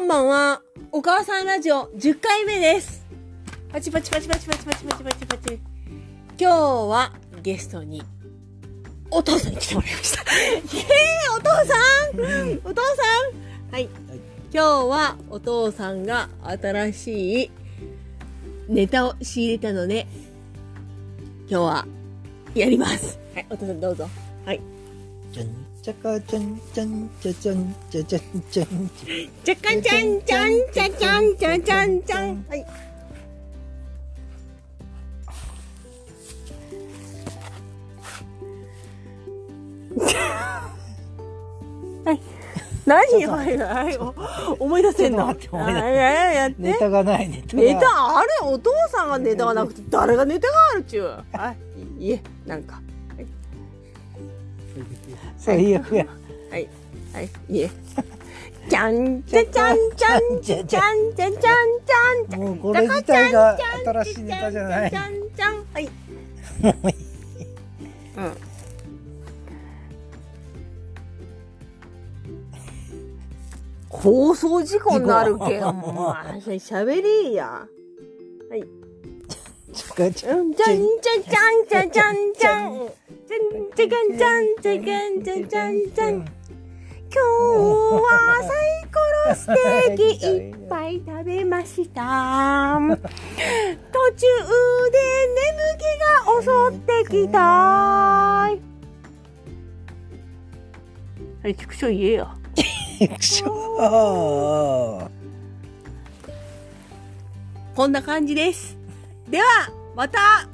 んばんは。お母さんラジオ10回目です。パチパチパチパチパチパチパチパチパチ。今日はゲストにお父さんに来てもらいました。イエーイお父さん？お父さん？はい。今日はお父さんが新しいネタを仕入れたので、今日はやります。はい、お父さんどうぞ。はい。じゃんちゃかじゃんじゃんじゃじゃんじゃじゃんじゃんじゃかちゃんちゃんちゃちゃんちゃちゃんちゃん。はい。はい。何よ、はい、はい。お思い出せんの。ちょって思い出せはいやや。ネタがないネタネタあれお父さんがネタがなくて誰がネタがあるっちゅう。はい。いえ、なんか。最悪やはい。はい。いえ。ちゃんちゃちゃんちゃんちゃちゃんちゃんちゃんもうこれ自体が新しいネタじゃないちゃんちゃんはい。もういいうん。放送事故になるけど、もしゃべりや。はい。ちゃかちゃうんん、ちゃんちゃんちゃんちゃん。ちゃんちゃんちゃんちゃんちゃちゃんちゃん。今日はサイコロステーキいっぱい食べました。途中で眠気が襲ってきた。はい、畜生言えよ。くしょこんな感じです。では、また